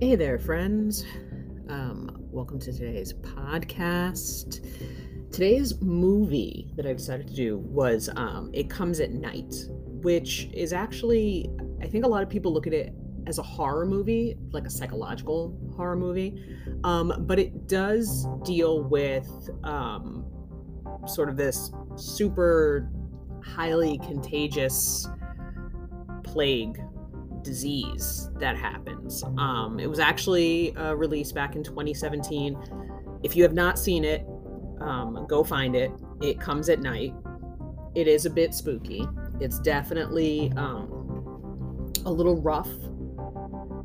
Hey there, friends. Um, welcome to today's podcast. Today's movie that I decided to do was um, It Comes at Night, which is actually, I think a lot of people look at it as a horror movie, like a psychological horror movie, um, but it does deal with um, sort of this super highly contagious plague disease that happens. Um, it was actually uh, released back in 2017. If you have not seen it, um, go find it. It comes at night. It is a bit spooky. It's definitely um, a little rough.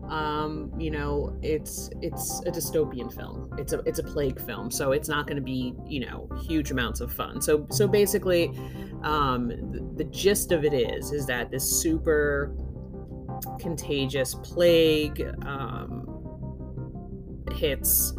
Um, you know, it's it's a dystopian film. It's a it's a plague film, so it's not going to be you know huge amounts of fun. So so basically, um, the, the gist of it is is that this super contagious plague um, hits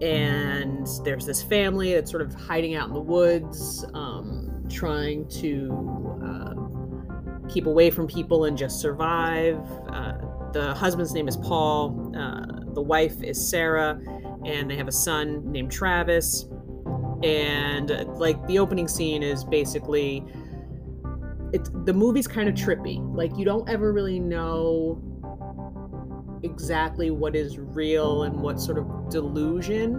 and there's this family that's sort of hiding out in the woods um, trying to uh, keep away from people and just survive. Uh, the husband's name is paul uh, the wife is sarah and they have a son named travis. And like the opening scene is basically it's the movie's kind of trippy. Like you don't ever really know exactly what is real and what sort of delusion.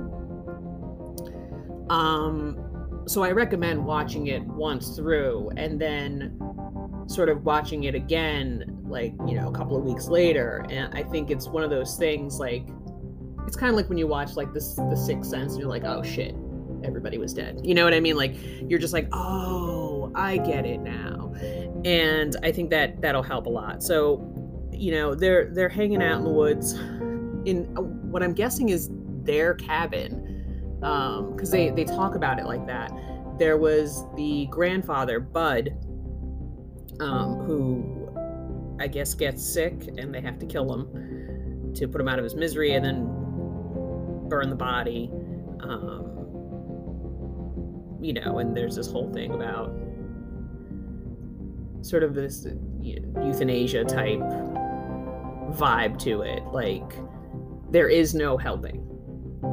Um so I recommend watching it once through and then sort of watching it again like, you know, a couple of weeks later. And I think it's one of those things like it's kind of like when you watch like this the Sixth Sense and you're like, "Oh shit, everybody was dead." You know what I mean? Like you're just like, "Oh, I get it now." and I think that that'll help a lot. So, you know, they're they're hanging out in the woods in uh, what I'm guessing is their cabin Um, um, they they talk about it like that. There was the grandfather Bud, um, who I guess gets sick, and they have to kill him to put him out of his misery, and then burn the body. Um, you know, and there's this whole thing about sort of this euthanasia type vibe to it. Like there is no helping.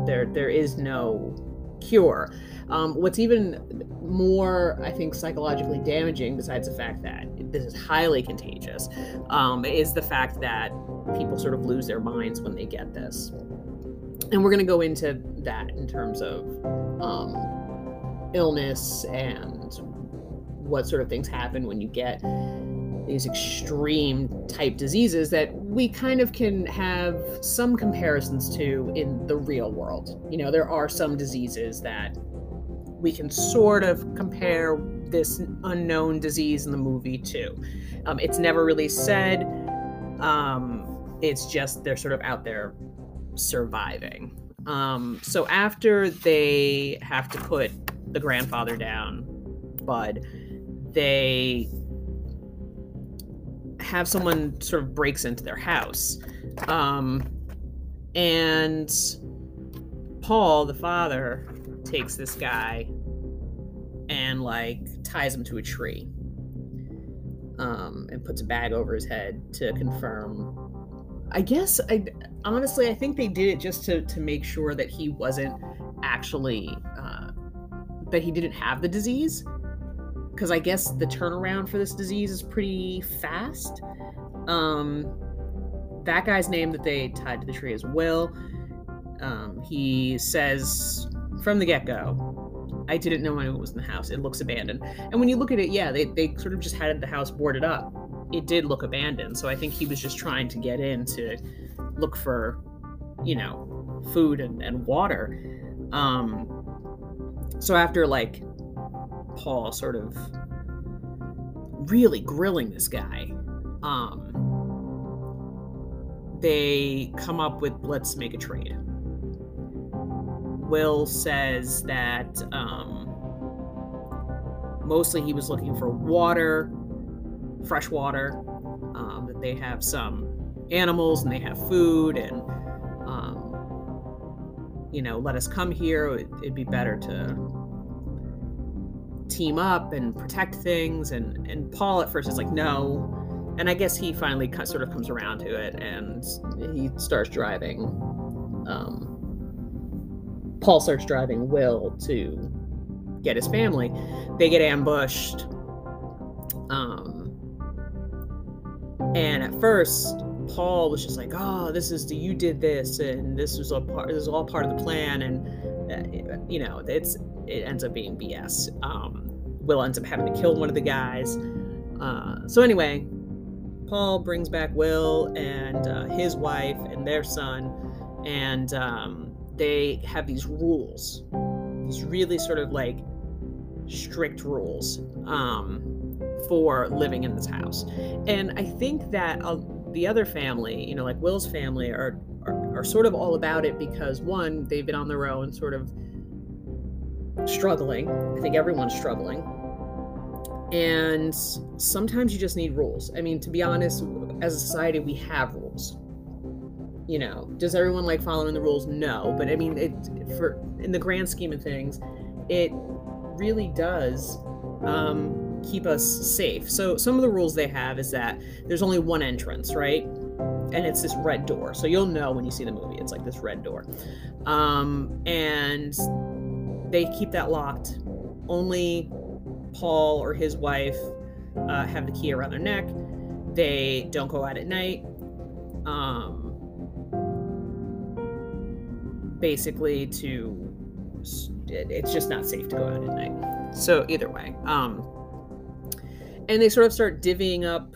There there is no cure. Um, what's even more, I think, psychologically damaging, besides the fact that this is highly contagious, um, is the fact that people sort of lose their minds when they get this. And we're going to go into that in terms of um, illness and what sort of things happen when you get these extreme type diseases that we kind of can have some comparisons to in the real world. You know, there are some diseases that we can sort of compare this unknown disease in the movie to. Um, it's never really said. Um, it's just they're sort of out there surviving. Um, so after they have to put the grandfather down, Bud, they have someone sort of breaks into their house. Um, and Paul, the father, takes this guy and like ties him to a tree um, and puts a bag over his head to confirm. I guess I honestly I think they did it just to to make sure that he wasn't actually uh, that he didn't have the disease because I guess the turnaround for this disease is pretty fast. Um, that guy's name that they tied to the tree is Will. Um, he says from the get go, I didn't know anyone was in the house. It looks abandoned. And when you look at it, yeah, they, they sort of just had the house boarded up. It did look abandoned. So I think he was just trying to get in to look for, you know, food and, and water. Um, so after like Paul sort of really grilling this guy. Um, they come up with let's make a trade. Will says that um, mostly he was looking for water, fresh water, um, that they have some animals and they have food, and um, you know, let us come here. It'd be better to team up and protect things and and Paul at first is like no and I guess he finally sort of comes around to it, and he starts driving. Um, Paul starts driving Will to get his family. They get ambushed. Um, and at first, Paul was just like, "Oh, this is the you did this, and this was all part. This is all part of the plan." And uh, you know, it's it ends up being BS. Um, Will ends up having to kill one of the guys. Uh, so anyway, Paul brings back Will and uh, his wife and their son, and um, they have these rules, these really sort of like strict rules um, for living in this house. And I think that uh, the other family, you know, like Will's family, are, are, are sort of all about it because one, they've been on their own, sort of struggling. I think everyone's struggling. And sometimes you just need rules. I mean, to be honest, as a society, we have rules. You know, does everyone like following the rules? No, but I mean, it for in the grand scheme of things, it really does um, keep us safe. So some of the rules they have is that there's only one entrance, right? And it's this red door. So you'll know when you see the movie, it's like this red door. Um, and they keep that locked. Only Paul or his wife uh, have the key around their neck. They don't go out at night. Um, basically, to it's just not safe to go out at night. So either way, um, and they sort of start divvying up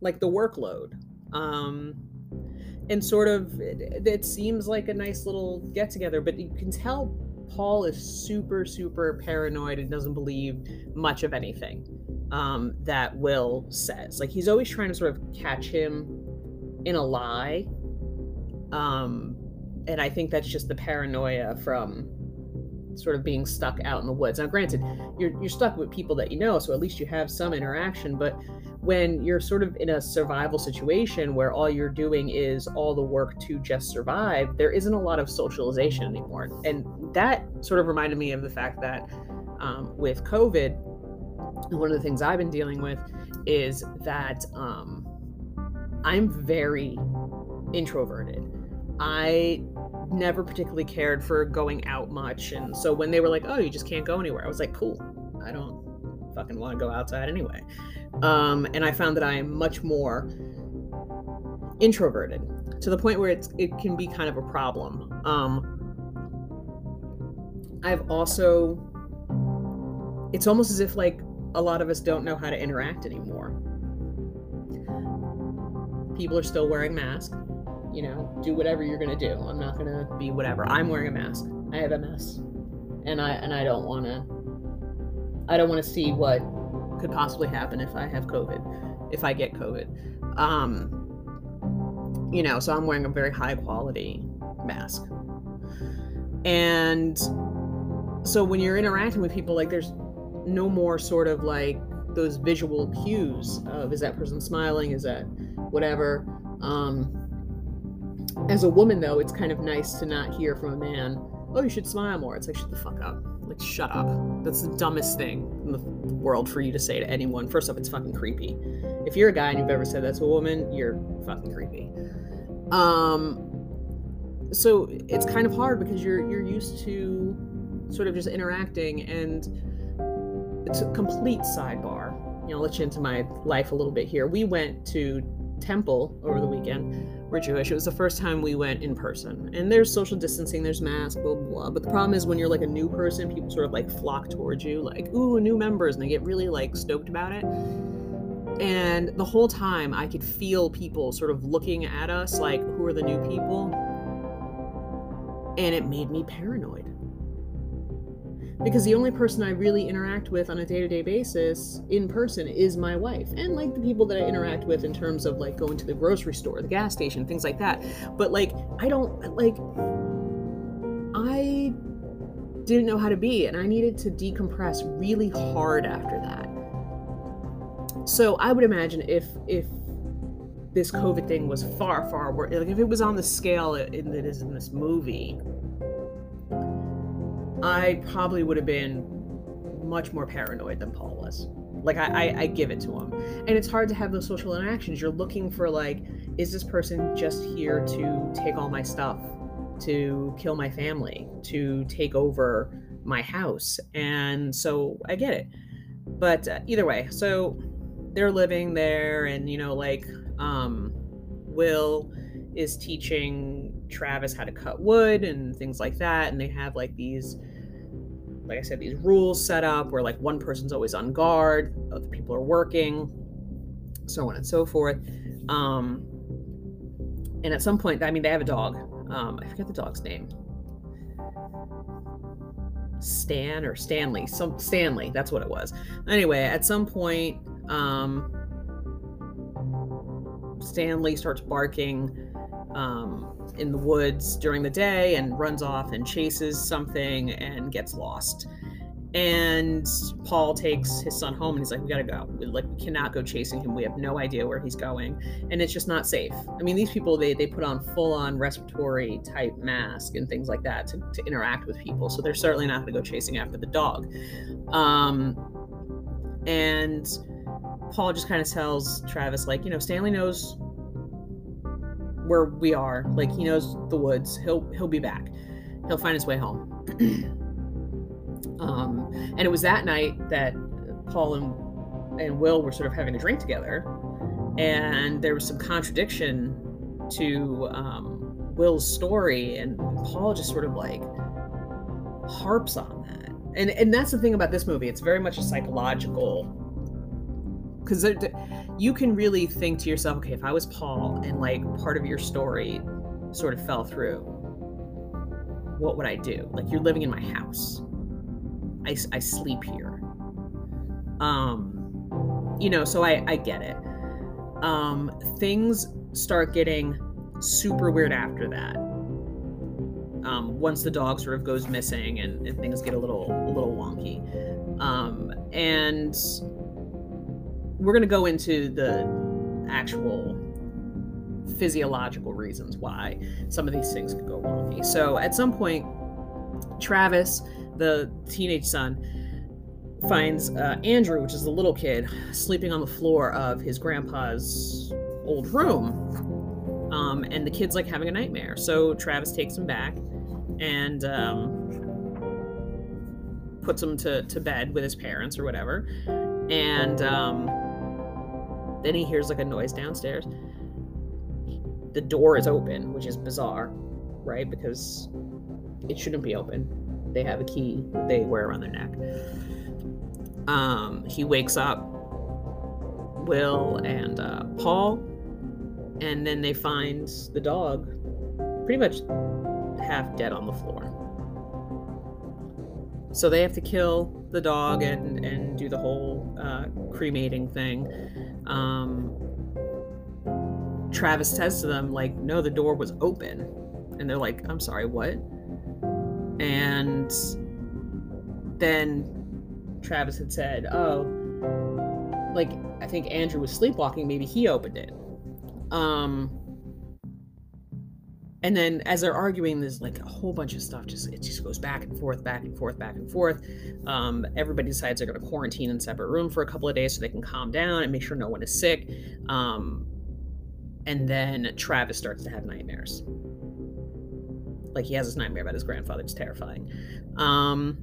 like the workload. Um, and sort of it, it seems like a nice little get together, but you can tell Paul is super, super paranoid and doesn't believe much of anything um, that Will says. Like he's always trying to sort of catch him in a lie. Um, and I think that's just the paranoia from sort of being stuck out in the woods. Now, granted, you're you're stuck with people that you know, so at least you have some interaction. But when you're sort of in a survival situation where all you're doing is all the work to just survive, there isn't a lot of socialization anymore, and that sort of reminded me of the fact that um, with COVID, one of the things I've been dealing with is that um, I'm very introverted. I never particularly cared for going out much. And so when they were like, oh, you just can't go anywhere, I was like, cool. I don't fucking want to go outside anyway. Um, and I found that I am much more introverted to the point where it's, it can be kind of a problem. Um, I've also, it's almost as if like a lot of us don't know how to interact anymore. People are still wearing masks you know, do whatever you're gonna do. I'm not gonna be whatever. I'm wearing a mask. I have MS, and I and I don't want to. I don't want to see what could possibly happen if I have COVID, if I get COVID. Um, you know, so I'm wearing a very high quality mask, and so when you're interacting with people, like there's no more sort of like those visual cues of is that person smiling, is that whatever. Um, as a woman, though, it's kind of nice to not hear from a man, oh, you should smile more. It's like, shut the fuck up. Like, shut up. That's the dumbest thing in the world for you to say to anyone. First off, it's fucking creepy. If you're a guy and you've ever said that to a woman, you're fucking creepy. Um, so it's kind of hard because you're you're used to sort of just interacting and it's a complete sidebar. You know, let you into my life a little bit here. We went to temple over the weekend. We're Jewish. It was the first time we went in person. And there's social distancing, there's masks, blah, blah, blah. But the problem is when you're like a new person, people sort of like flock towards you, like, ooh, new members, and they get really like stoked about it. And the whole time I could feel people sort of looking at us like, who are the new people? And it made me paranoid because the only person I really interact with on a day to day basis in person is my wife and like the people that I interact with in terms of like going to the grocery store, the gas station, things like that. But like, I don't like, I didn't know how to be and I needed to decompress really hard after that. So I would imagine if, if, this COVID thing was far, far worse. Like if it was on the scale that it is in this movie, I probably would have been much more paranoid than Paul was. Like I, I, I give it to him, and it's hard to have those social interactions. You're looking for like, is this person just here to take all my stuff, to kill my family, to take over my house? And so I get it, but uh, either way, so they're living there, and you know, like, um, Will is teaching Travis how to cut wood and things like that, and they have like these like I said, these rules set up where like one person's always on guard, other people are working, so on and so forth. Um, and at some point, I mean, they have a dog. Um, I forget the dog's name. Stan or Stanley, some Stanley, that's what it was. Anyway, at some point, um, Stanley starts barking um, in the woods during the day and runs off and chases something and gets lost. And Paul takes his son home and he's like, "We gotta go. We, like, we cannot go chasing him. We have no idea where he's going, and it's just not safe. I mean, these people they they put on full on respiratory type mask and things like that to, to interact with people. So they're certainly not gonna go chasing after the dog. Um, and Paul just kind of tells Travis, like, you know, Stanley knows where we are. Like he knows the woods. He'll he'll be back. He'll find his way home. um, and it was that night that Paul and and Will were sort of having a drink together, and there was some contradiction to um, Will's story, and Paul just sort of like harps on that. And and that's the thing about this movie. It's very much a psychological because you can really think to yourself, okay, if I was Paul and like part of your story sort of fell through, what would I do? Like you're living in my house. I, I sleep here. Um, you know, so I, I get it. Um, things start getting super weird after that. Um, once the dog sort of goes missing and, and things get a little a little wonky. Um, and we're going to go into the actual physiological reasons why some of these things could go wonky. So at some point, Travis, the teenage son, finds uh, Andrew, which is the little kid, sleeping on the floor of his grandpa's old room. Um, and the kid's like having a nightmare. So Travis takes him back and um, puts him to, to bed with his parents or whatever. And um, then he hears like a noise downstairs. The door is open, which is bizarre, right? Because it shouldn't be open. They have a key they wear around their neck. Um, he wakes up Will and uh, Paul, and then they find the dog pretty much half dead on the floor. So they have to kill the dog and, and do the whole uh, cremating thing. Um, Travis says to them, like, no, the door was open. And they're like, I'm sorry, what? And then Travis had said, oh, like, I think Andrew was sleepwalking. Maybe he opened it. Um, and then as they're arguing there's like a whole bunch of stuff just it just goes back and forth back and forth back and forth. Um, everybody decides they're going to quarantine in separate room for a couple of days so they can calm down and make sure no one is sick. Um, and then travis starts to have nightmares. Like he has this nightmare about his grandfather it's terrifying. Um,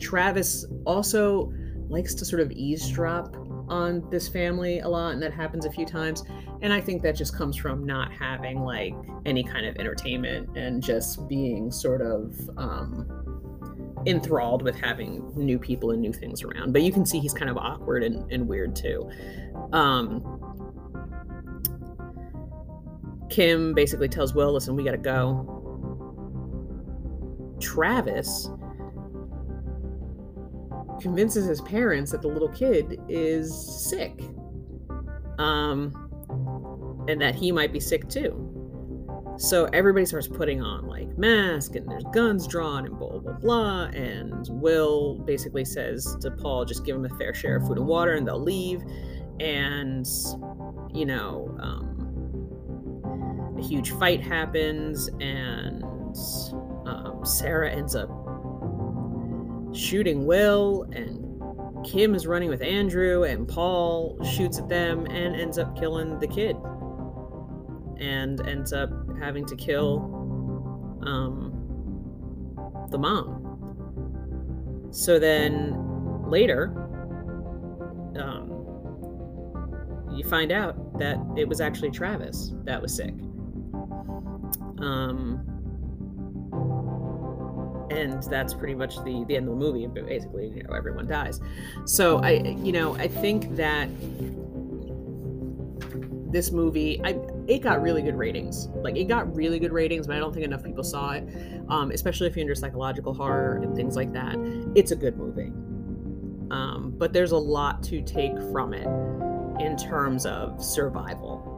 travis also likes to sort of eavesdrop on this family a lot and that happens a few times. And i think that just comes from not having like any kind of entertainment and just being sort of um, enthralled with having new people and new things around. But you can see he's kind of awkward and, and weird too. Um, kim basically tells will listen we gotta go. Travis convinces his parents that the little kid is sick um, and that he might be sick too. So everybody starts putting on like masks and there's guns drawn and blah blah blah. And Will basically says to Paul, just give him a fair share of food and water and they'll leave. And you know, um, a huge fight happens and um, Sarah ends up shooting Will and Kim is running with Andrew, and Paul shoots at them and ends up killing the kid, and ends up having to kill um, the mom. So then later, um, you find out that it was actually Travis that was sick. Um, and that's pretty much the the end of the movie. Basically, you know, everyone dies. So I, you know, I think that this movie, I it got really good ratings. Like it got really good ratings, but I don't think enough people saw it. Um, especially if you're into psychological horror and things like that. It's a good movie. Um, but there's a lot to take from it in terms of survival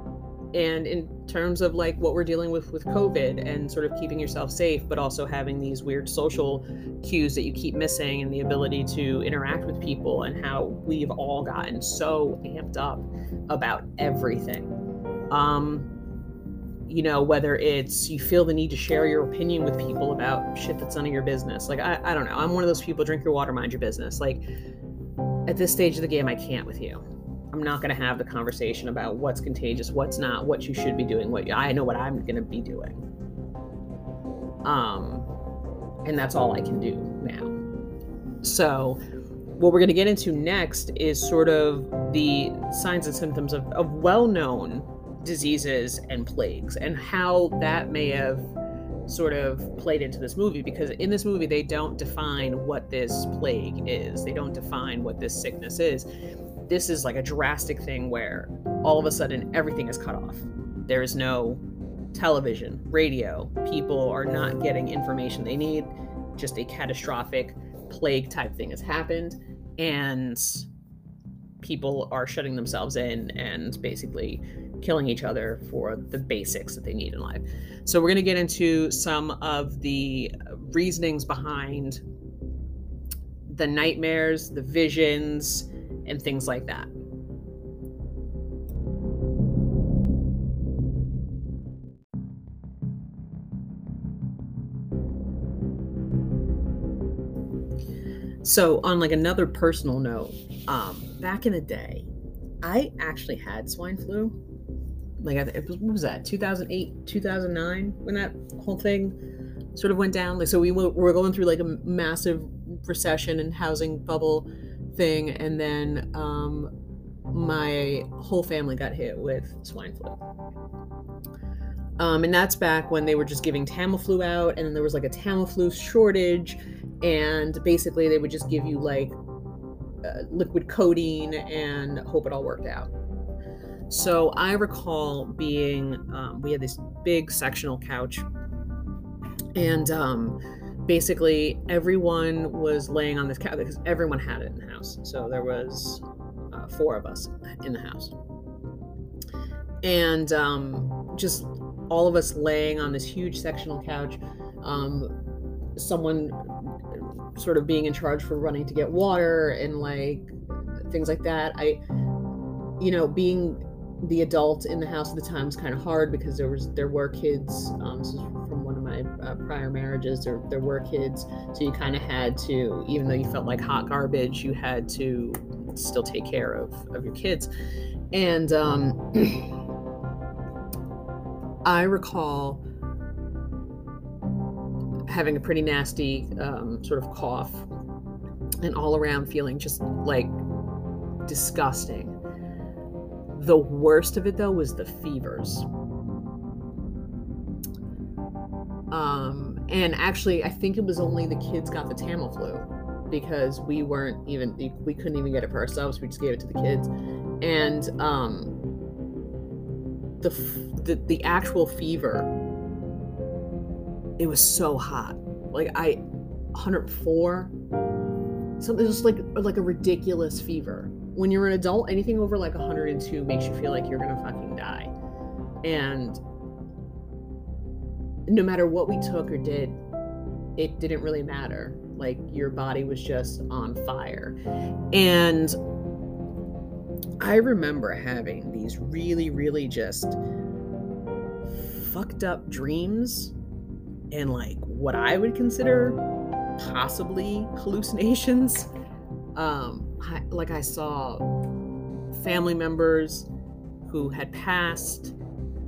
and in terms of like what we're dealing with with covid and sort of keeping yourself safe but also having these weird social cues that you keep missing and the ability to interact with people and how we've all gotten so amped up about everything. Um you know whether it's you feel the need to share your opinion with people about shit that's none of your business. Like i, I don't know. I'm one of those people drink your water mind your business. Like at this stage of the game i can't with you I'm not going to have the conversation about what's contagious, what's not, what you should be doing, what I know what I'm going to be doing. Um, and that's all I can do now. So, what we're going to get into next is sort of the signs and symptoms of, of well known diseases and plagues and how that may have sort of played into this movie because in this movie they don't define what this plague is they don't define what this sickness is this is like a drastic thing where all of a sudden everything is cut off. There is no television, radio. People are not getting information they need. Just a catastrophic plague type thing has happened. And people are shutting themselves in and basically killing each other for the basics that they need in life. So, we're going to get into some of the reasonings behind the nightmares, the visions, and things like that. So, on like another personal note, um, back in the day, I actually had swine flu. Like, it was, what was that? 2008, 2009, when that whole thing sort of went down. Like, so we were, were going through like a massive recession and housing bubble thing, and then um, my whole family got hit with swine flu. Um, and that's back when they were just giving Tamiflu out, and then there was like a Tamiflu shortage, and basically they would just give you like uh, liquid codeine and hope it all worked out. So I recall being, um, we had this big sectional couch, and um, basically everyone was laying on this couch because everyone had it in the house. So there was uh, four of us in the house, and um, just all of us laying on this huge sectional couch. Um, someone sort of being in charge for running to get water and like things like that. I, you know, being the adult in the house at the time was kind of hard because there was there were kids. Um, this is uh, prior marriages. There there were kids, so you kind of had to, even though you felt like hot garbage, you had to still take care of of your kids. And um, I recall having a pretty nasty um, sort of cough and all around feeling just like disgusting the worst of it though was the fevers. Um, and actually, I think it was only the kids got the Tamiflu because we weren't even we couldn't even get it for ourselves. We just gave it to the kids, and um, the the the actual fever. It was so hot, like I, 104. Something just like like a ridiculous fever when you're an adult, anything over like 102 makes you feel like you're gonna fucking die. And no matter what we took or did, it didn't really matter. Like your body was just on fire. And I remember having these really, really just fucked up dreams and like what I would consider possibly hallucinations. Um, I, like I saw family members who had passed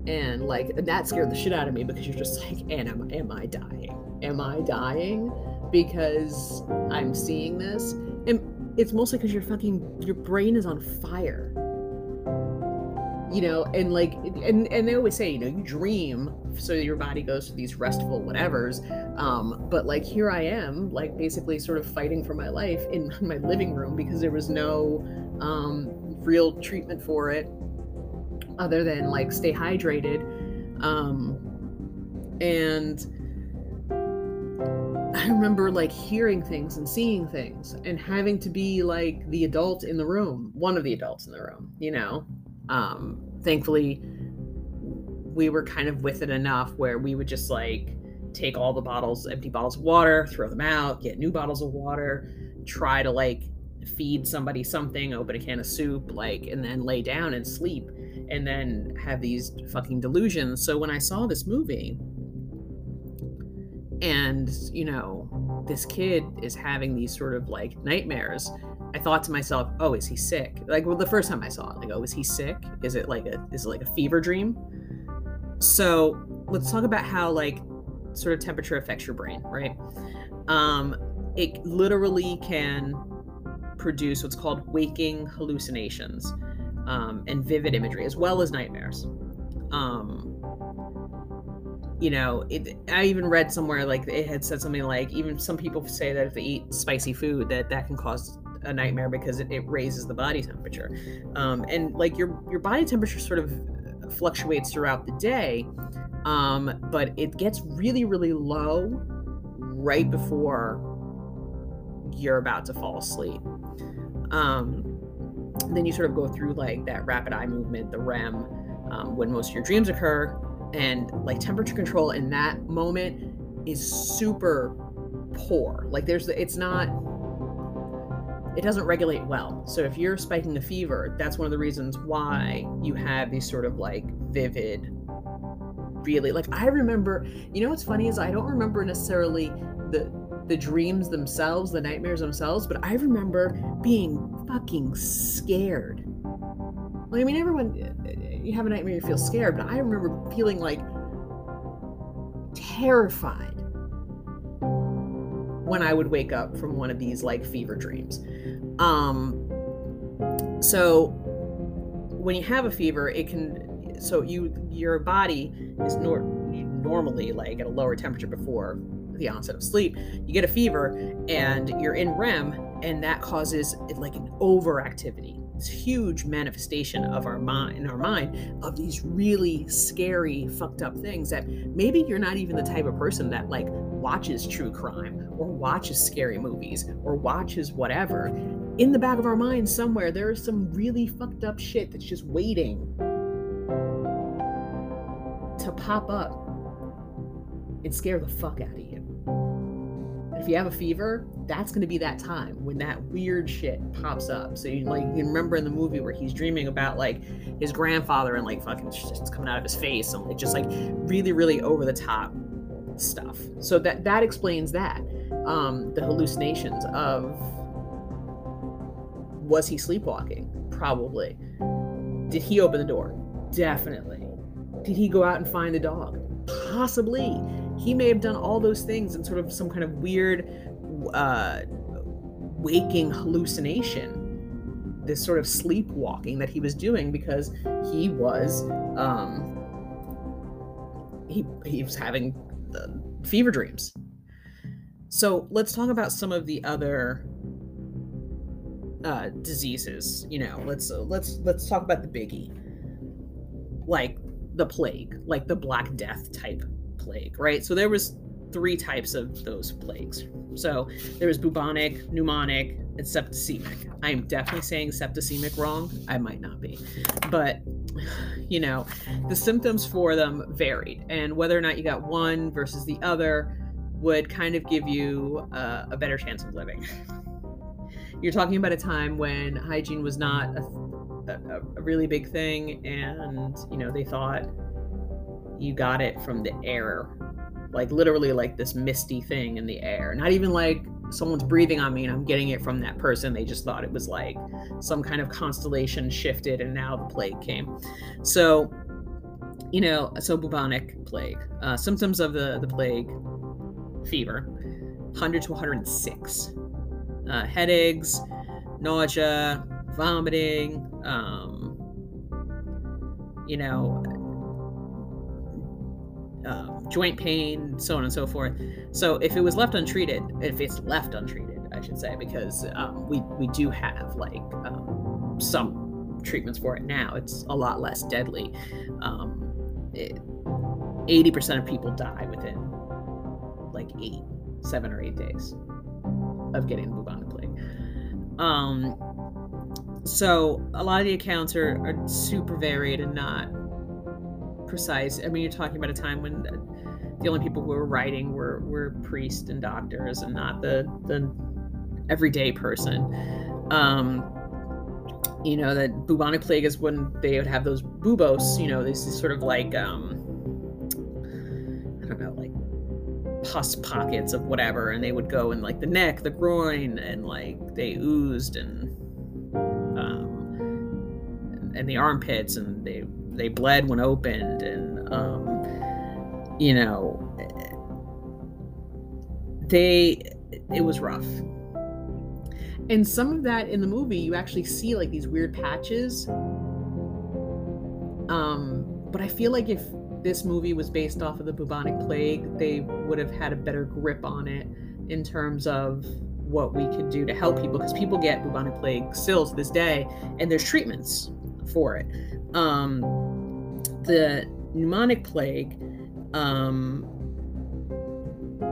and like and that scared the shit out of me because you're just like and am, am i dying? Am i dying? Because i'm seeing this and it's mostly because your fucking your brain is on fire. You know and like and and they always say you know you dream so your body goes to these restful whatevers um but like here i am like basically sort of fighting for my life in my living room because there was no um real treatment for it other than like stay hydrated um and I remember like hearing things and seeing things and having to be like the adult in the room, one of the adults in the room, you know. Um thankfully we were kind of with it enough where we would just like take all the bottles, empty bottles of water, throw them out, get new bottles of water, try to like feed somebody something, open a can of soup, like, and then lay down and sleep and then have these fucking delusions. So when I saw this movie, and you know, this kid is having these sort of like nightmares, I thought to myself, "Oh, is he sick?" Like, well, the first time I saw it, like, "Oh, is he sick? Is it like a is it like a fever dream?" So let's talk about how like sort of temperature affects your brain, right? Um, it literally can produce what's called waking hallucinations um, and vivid imagery, as well as nightmares. Um, you know, it, I even read somewhere like it had said something like even some people say that if they eat spicy food, that that can cause a nightmare because it, it raises the body temperature. Um, and like your your body temperature sort of fluctuates throughout the day, um, but it gets really really low right before you're about to fall asleep. Um, then you sort of go through like that rapid eye movement, the REM, um, when most of your dreams occur, and like temperature control in that moment is super poor. Like there's, it's not, it doesn't regulate well. So if you're spiking a fever, that's one of the reasons why you have these sort of like vivid, really like I remember. You know what's funny is I don't remember necessarily the the dreams themselves, the nightmares themselves, but I remember being fucking scared. Like, I mean, everyone, you have a nightmare, you feel scared, but I remember feeling like terrified when I would wake up from one of these like fever dreams. Um, so when you have a fever, it can, so you, your body is nor- normally like at a lower temperature before the onset of sleep, you get a fever and you're in REM, and that causes like an overactivity. This huge manifestation of our mind, in our mind, of these really scary, fucked up things that maybe you're not even the type of person that like watches true crime or watches scary movies or watches whatever. In the back of our mind, somewhere, there is some really fucked up shit that's just waiting to pop up and scare the fuck out of you. If you have a fever, that's going to be that time when that weird shit pops up. So you like you remember in the movie where he's dreaming about like his grandfather and like fucking shit's coming out of his face and like just like really really over the top stuff. So that that explains that. Um, the hallucinations of was he sleepwalking? Probably. Did he open the door? Definitely. Did he go out and find the dog? Possibly he may have done all those things in sort of some kind of weird uh, waking hallucination. This sort of sleepwalking that he was doing because he was um, he he was having fever dreams. So let's talk about some of the other uh, diseases you know let's uh, let's let's talk about the biggie. Like the plague like the black death type plague, right? So there was three types of those plagues. So there was bubonic, pneumonic, and septicemic. I am definitely saying septicemic wrong. I might not be. But, you know, the symptoms for them varied. And whether or not you got one versus the other would kind of give you uh, a better chance of living. You're talking about a time when hygiene was not a, a, a really big thing, and, you know, they thought you got it from the air like literally like this misty thing in the air not even like someone's breathing on me and I'm getting it from that person. They just thought it was like some kind of constellation shifted and now the plague came. So, you know, so bubonic plague. Uh, symptoms of the, the plague fever 100 to 106. Uh, headaches, nausea, vomiting, um, you know, uh, joint pain, so on and so forth. So if it was left untreated, if it's left untreated, I should say, because um, we we do have like um, some treatments for it now. It's a lot less deadly. Um, eighty percent of people die within like eight, seven or eight days of getting the bubonic plague. Um, so a lot of the accounts are, are super varied and not precise. I mean, you're talking about a time when the only people who were writing were were priests and doctors, and not the the everyday person. Um, you know that bubonic plague is when they would have those bubos. You know, this is sort of like um, I don't know, like pus pockets of whatever, and they would go in like the neck, the groin, and like they oozed and um, and the armpits, and they they bled when opened, and um, you know, they it was rough. And some of that in the movie, you actually see like these weird patches. Um, but I feel like if this movie was based off of the bubonic plague, they would have had a better grip on it in terms of what we could do to help people because people get bubonic plague still to this day and there's treatments for it um, the pneumonic plague um,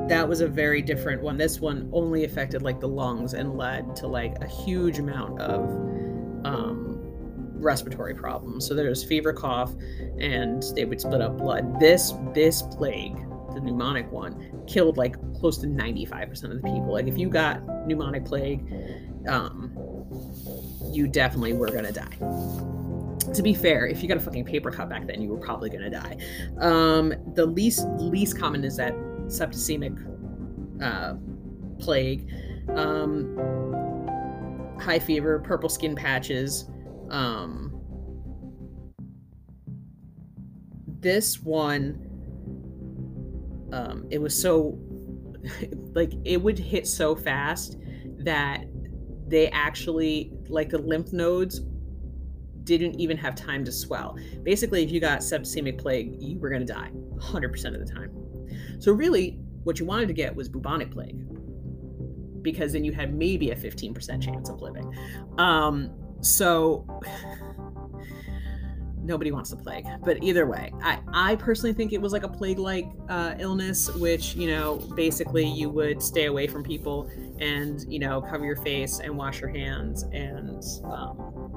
that was a very different one. This one only affected like the lungs and led to like a huge amount of um, respiratory problems. So there's fever cough and they would split up blood. This this plague the pneumonic one killed like close to 95% of the people. Like if you got pneumonic plague um, you definitely were gonna die to be fair, if you got a fucking paper cut back then, you were probably gonna die. Um, the least least common is that septicemic uh, plague, um, high fever, purple skin patches. Um, this one, um, it was so like it would hit so fast that they actually like the lymph nodes didn't even have time to swell. Basically, if you got septicemic plague, you were going to die 100% of the time. So, really, what you wanted to get was bubonic plague because then you had maybe a 15% chance of living. Um, so, nobody wants the plague. But either way, I, I personally think it was like a plague like uh, illness, which, you know, basically you would stay away from people and, you know, cover your face and wash your hands and, um,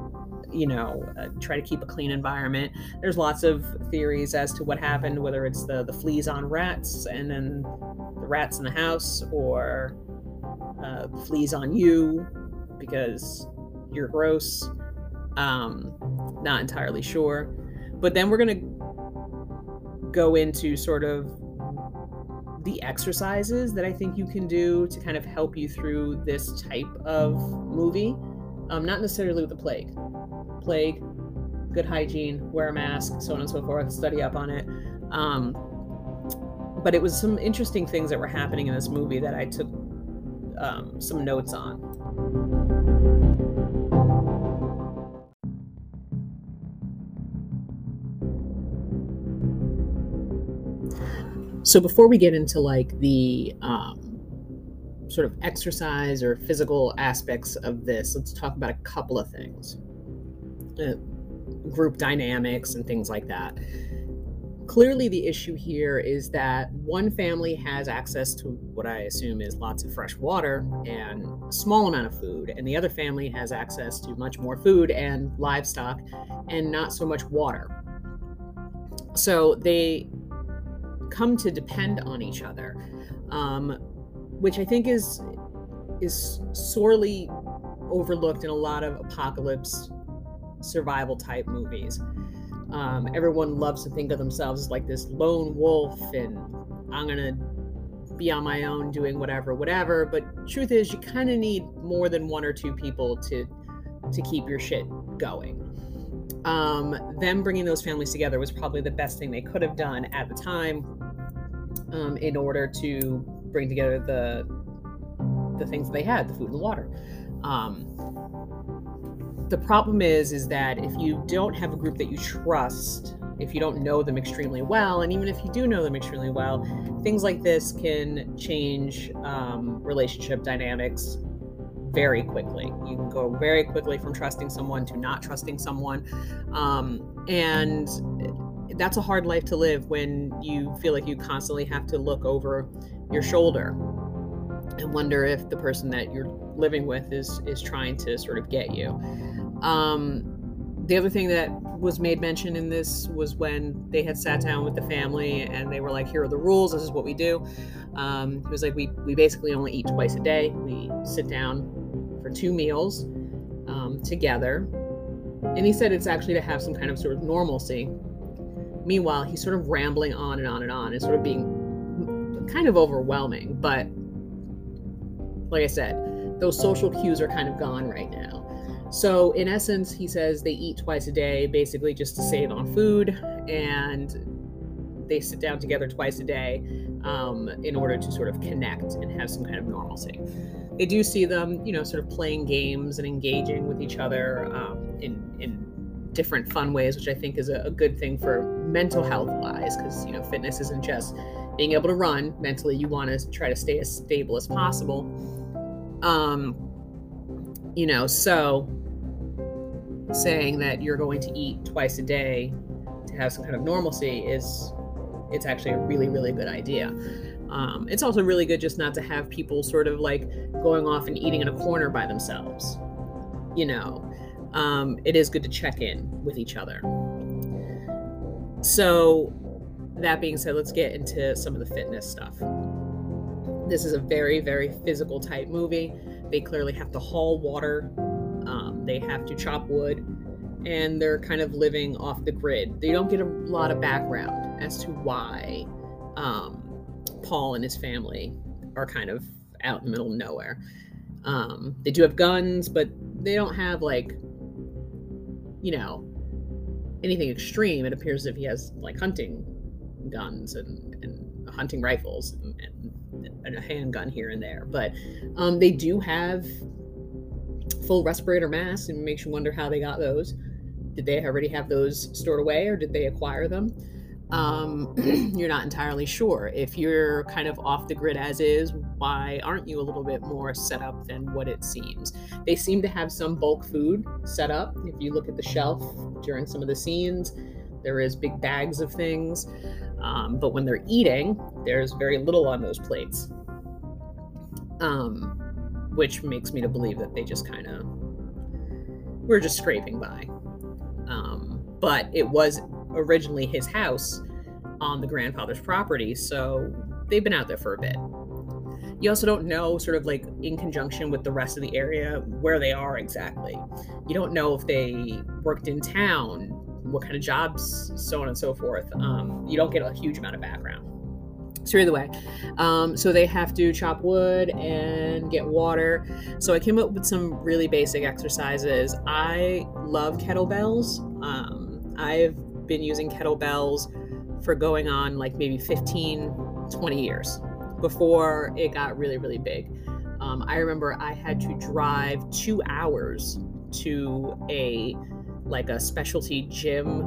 you know, uh, try to keep a clean environment. There's lots of theories as to what happened, whether it's the, the fleas on rats and then the rats in the house or uh, fleas on you because you're gross. Um, not entirely sure. But then we're going to go into sort of the exercises that I think you can do to kind of help you through this type of movie. Um, not necessarily with the plague. Plague, good hygiene, wear a mask, so on and so forth, study up on it. Um, but it was some interesting things that were happening in this movie that I took um, some notes on. So before we get into like the um, sort of exercise or physical aspects of this, let's talk about a couple of things. Group dynamics and things like that. Clearly, the issue here is that one family has access to what I assume is lots of fresh water and a small amount of food, and the other family has access to much more food and livestock and not so much water. So they come to depend on each other, um, which I think is is sorely overlooked in a lot of apocalypse survival type movies. Um, everyone loves to think of themselves as like this lone wolf, and I'm gonna be on my own doing whatever, whatever. But truth is, you kind of need more than one or two people to to keep your shit going. Um, them bringing those families together was probably the best thing they could have done at the time um, in order to bring together the the things they had, the food and the water. Um, the problem is, is that if you don't have a group that you trust, if you don't know them extremely well, and even if you do know them extremely well, things like this can change um, relationship dynamics very quickly. You can go very quickly from trusting someone to not trusting someone. Um, and that's a hard life to live when you feel like you constantly have to look over your shoulder and wonder if the person that you're living with is is trying to sort of get you. Um, the other thing that was made mention in this was when they had sat down with the family and they were like, "Here are the rules. This is what we do." Um, it was like we we basically only eat twice a day. We sit down for two meals um, together, and he said it's actually to have some kind of sort of normalcy. Meanwhile, he's sort of rambling on and on and on, and sort of being kind of overwhelming. But like I said, those social cues are kind of gone right now. So, in essence, he says they eat twice a day, basically just to save on food, and they sit down together twice a day um, in order to sort of connect and have some kind of normalcy. They do see them, you know, sort of playing games and engaging with each other um, in in different fun ways, which I think is a, a good thing for mental health wise, because you know, fitness isn't just being able to run. Mentally, you want to try to stay as stable as possible. Um, you know, so saying that you're going to eat twice a day to have some kind of normalcy is it's actually a really really good idea. Um, it's also really good just not to have people sort of like going off and eating in a corner by themselves you know? Um, it is good to check in with each other. So that being said let's get into some of the fitness stuff this is a very very physical type movie they clearly have to haul water um, they have to chop wood and they're kind of living off the grid. They don't get a lot of background as to why um, Paul and his family are kind of out in the middle of nowhere. Um, they do have guns, but they don't have like, you know, anything extreme. It appears if he has like hunting guns and, and hunting rifles and, and, a handgun here and there. But um, they do have full respirator masks, and makes you wonder how they got those. Did they already have those stored away, or did they acquire them? Um, you're not entirely sure. If you're kind of off the grid as is, why aren't you a little bit more set up than what it seems? They seem to have some bulk food set up. If you look at the shelf during some of the scenes, there is big bags of things. Um, but when they're eating, there's very little on those plates. Um, which makes me to believe that they just kind of were just scraping by. Um, but it was originally his house on the grandfather's property, so they've been out there for a bit. You also don't know, sort of like in conjunction with the rest of the area, where they are exactly. You don't know if they worked in town, what kind of jobs, so on and so forth. Um, you don't get a huge amount of background. So the way, um, so they have to chop wood and get water. So I came up with some really basic exercises. I love kettlebells. Um, I've been using kettlebells for going on like maybe 15, 20 years before it got really, really big. Um, I remember I had to drive two hours to a like a specialty gym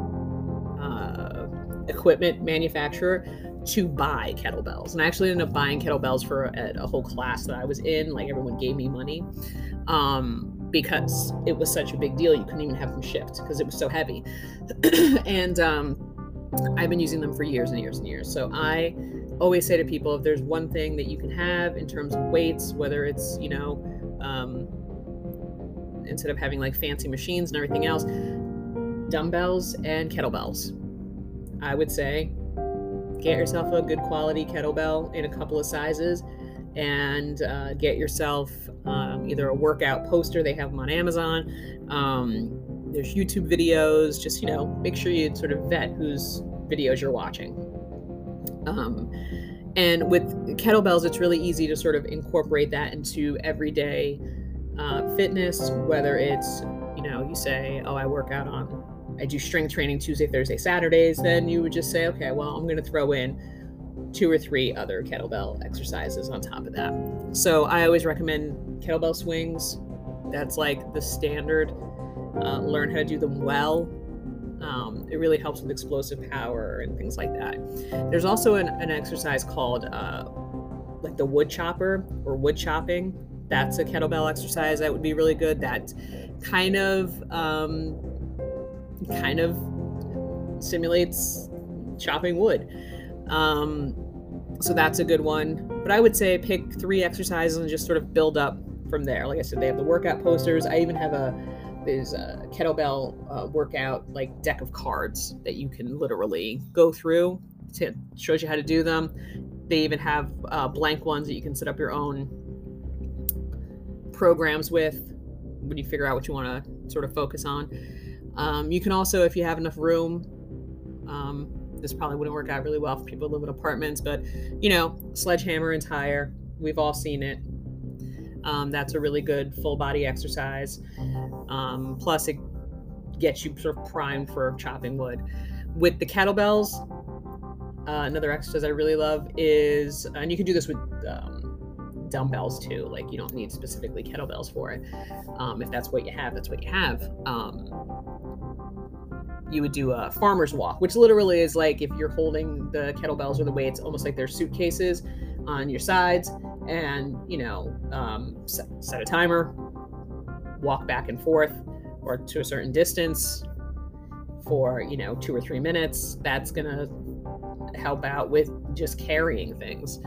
uh, equipment manufacturer to buy kettlebells. And I actually ended up buying kettlebells for a, a whole class that I was in. Like everyone gave me money um, because it was such a big deal. You couldn't even have them shipped because it was so heavy. and um, I've been using them for years and years and years. So I always say to people if there's one thing that you can have in terms of weights, whether it's, you know, um, instead of having like fancy machines and everything else, dumbbells and kettlebells. I would say get yourself a good quality kettlebell in a couple of sizes and uh, get yourself um, either a workout poster they have them on amazon um, there's youtube videos just you know make sure you sort of vet whose videos you're watching. Um, and with kettlebells, it's really easy to sort of incorporate that into everyday uh, fitness, whether it's, you know, you say, oh, I work out on, I do strength training Tuesday, Thursday, Saturdays, then you would just say, okay, well, I'm going to throw in two or three other kettlebell exercises on top of that. So I always recommend kettlebell swings. That's like the standard. Uh, learn how to do them well um, it really helps with explosive power and things like that. There's also an, an exercise called uh, like the wood chopper or wood chopping. That's a kettlebell exercise that would be really good. That kind of um, kind of simulates chopping wood. Um, so that's a good one. But I would say pick three exercises and just sort of build up from there. Like I said, they have the workout posters. I even have a there's a kettlebell uh, workout like deck of cards that you can literally go through. It shows you how to do them. They even have uh, blank ones that you can set up your own programs with when you figure out what you want to sort of focus on. Um, you can also, if you have enough room, um, this probably wouldn't work out really well for people who live in apartments, but you know, sledgehammer and tire, we've all seen it. Um, that's a really good full body exercise. Um, plus, it gets you sort of primed for chopping wood. With the kettlebells, uh, another exercise I really love is, and you can do this with um, dumbbells too. Like you don't need specifically kettlebells for it. Um, if that's what you have, that's what you have. You would do a farmer's walk, which literally is like if you're holding the kettlebells or the weights almost like they're suitcases on your sides and you know um, set, set a timer walk back and forth or to a certain distance for you know two or three minutes. That's gonna help out with just carrying things.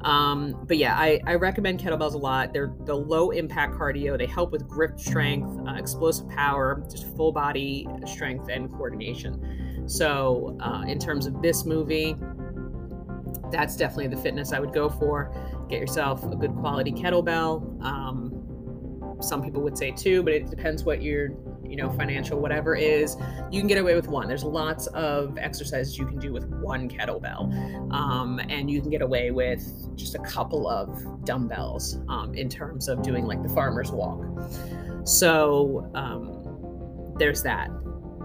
Um, but yeah I, I recommend kettlebells a lot. They're the low impact cardio. They help with grip strength uh, explosive power just full body strength and coordination. So uh, in terms of this movie that's definitely the fitness i would go for. Get yourself a good quality kettlebell. Um, some people would say two, but it depends what your you know financial whatever is. You can get away with one. There's lots of exercises you can do with one kettlebell, um, and you can get away with just a couple of dumbbells um, in terms of doing like the farmer's walk. So um, there's that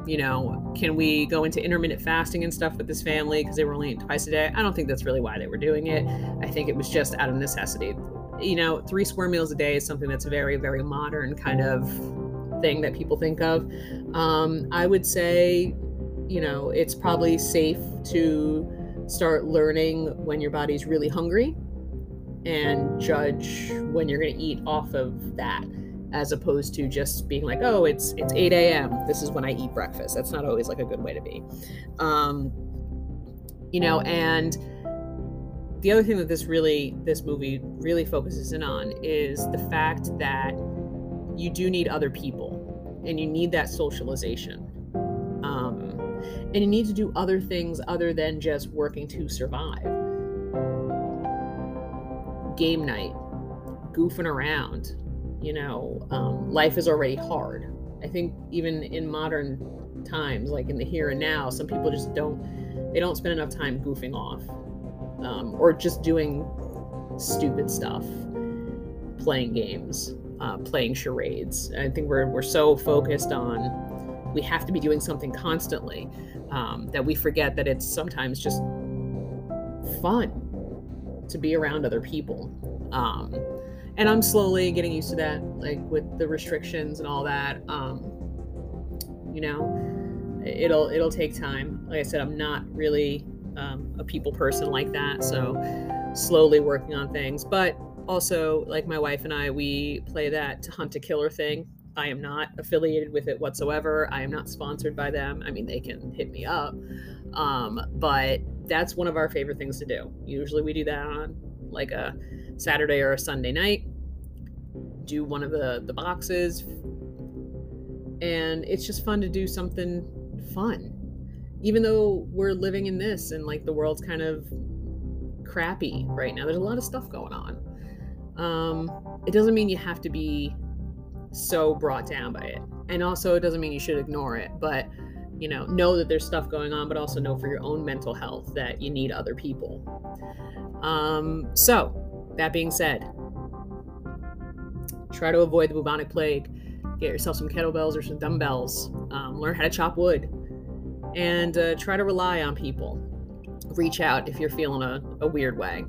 you know, can we go into intermittent fasting and stuff with this family because they were only eating twice a day? I don't think that's really why they were doing it. I think it was just out of necessity. You know, three square meals a day is something that's very, very modern kind of thing that people think of. Um, I would say, you know, it's probably safe to start learning when your body's really hungry and judge when you're going to eat off of that as opposed to just being like, oh, it's it's 8 a.m. This is when I eat breakfast. That's not always like a good way to be. Um, you know, and the other thing that this really this movie really focuses in on is the fact that you do need other people and you need that socialization. Um, and you need to do other things other than just working to survive. Game night, goofing around, you know, um, life is already hard. I think even in modern times, like in the here and now, some people just don't they don't spend enough time goofing off um, or just doing stupid stuff, playing games, uh, playing charades. I think we're we're so focused on we have to be doing something constantly um, that we forget that it's sometimes just fun to be around other people. Um, and I'm slowly getting used to that, like with the restrictions and all that. Um, you know, it'll it'll take time. Like I said, I'm not really um, a people person like that, so slowly working on things. But also, like my wife and I, we play that to hunt a killer thing. I am not affiliated with it whatsoever. I am not sponsored by them. I mean, they can hit me up, um, but that's one of our favorite things to do. Usually, we do that on like a Saturday or a Sunday night, do one of the, the boxes. And it's just fun to do something fun. Even though we're living in this and like the world's kind of crappy right now, there's a lot of stuff going on. Um, it doesn't mean you have to be so brought down by it. And also, it doesn't mean you should ignore it. But you know, know that there's stuff going on, but also know for your own mental health that you need other people. Um, so, that being said, try to avoid the bubonic plague. Get yourself some kettlebells or some dumbbells. Um, learn how to chop wood. And uh, try to rely on people. Reach out if you're feeling a, a weird way.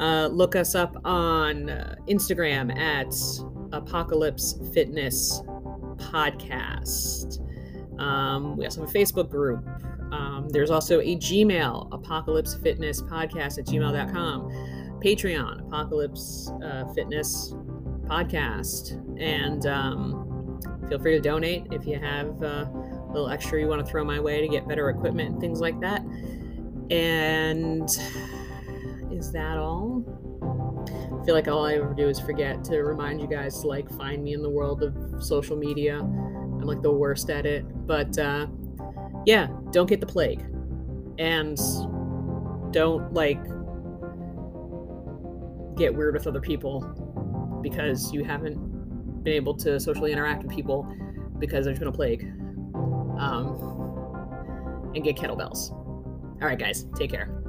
Uh, look us up on uh, Instagram at Apocalypse Fitness Podcast. Um, we also have a Facebook group. Um, there's also a Gmail, Apocalypse Fitness Podcast at gmail.com. Patreon, Apocalypse uh, Fitness Podcast. And um, feel free to donate if you have uh, a little extra you want to throw my way to get better equipment and things like that. And is that all? I feel like all I ever do is forget to remind you guys to like find me in the world of social media. I'm like the worst at it. But uh, yeah, don't get the plague. And don't like get weird with other people because you haven't been able to socially interact with people because there's been a plague. Um, and get kettlebells. All right, guys, take care.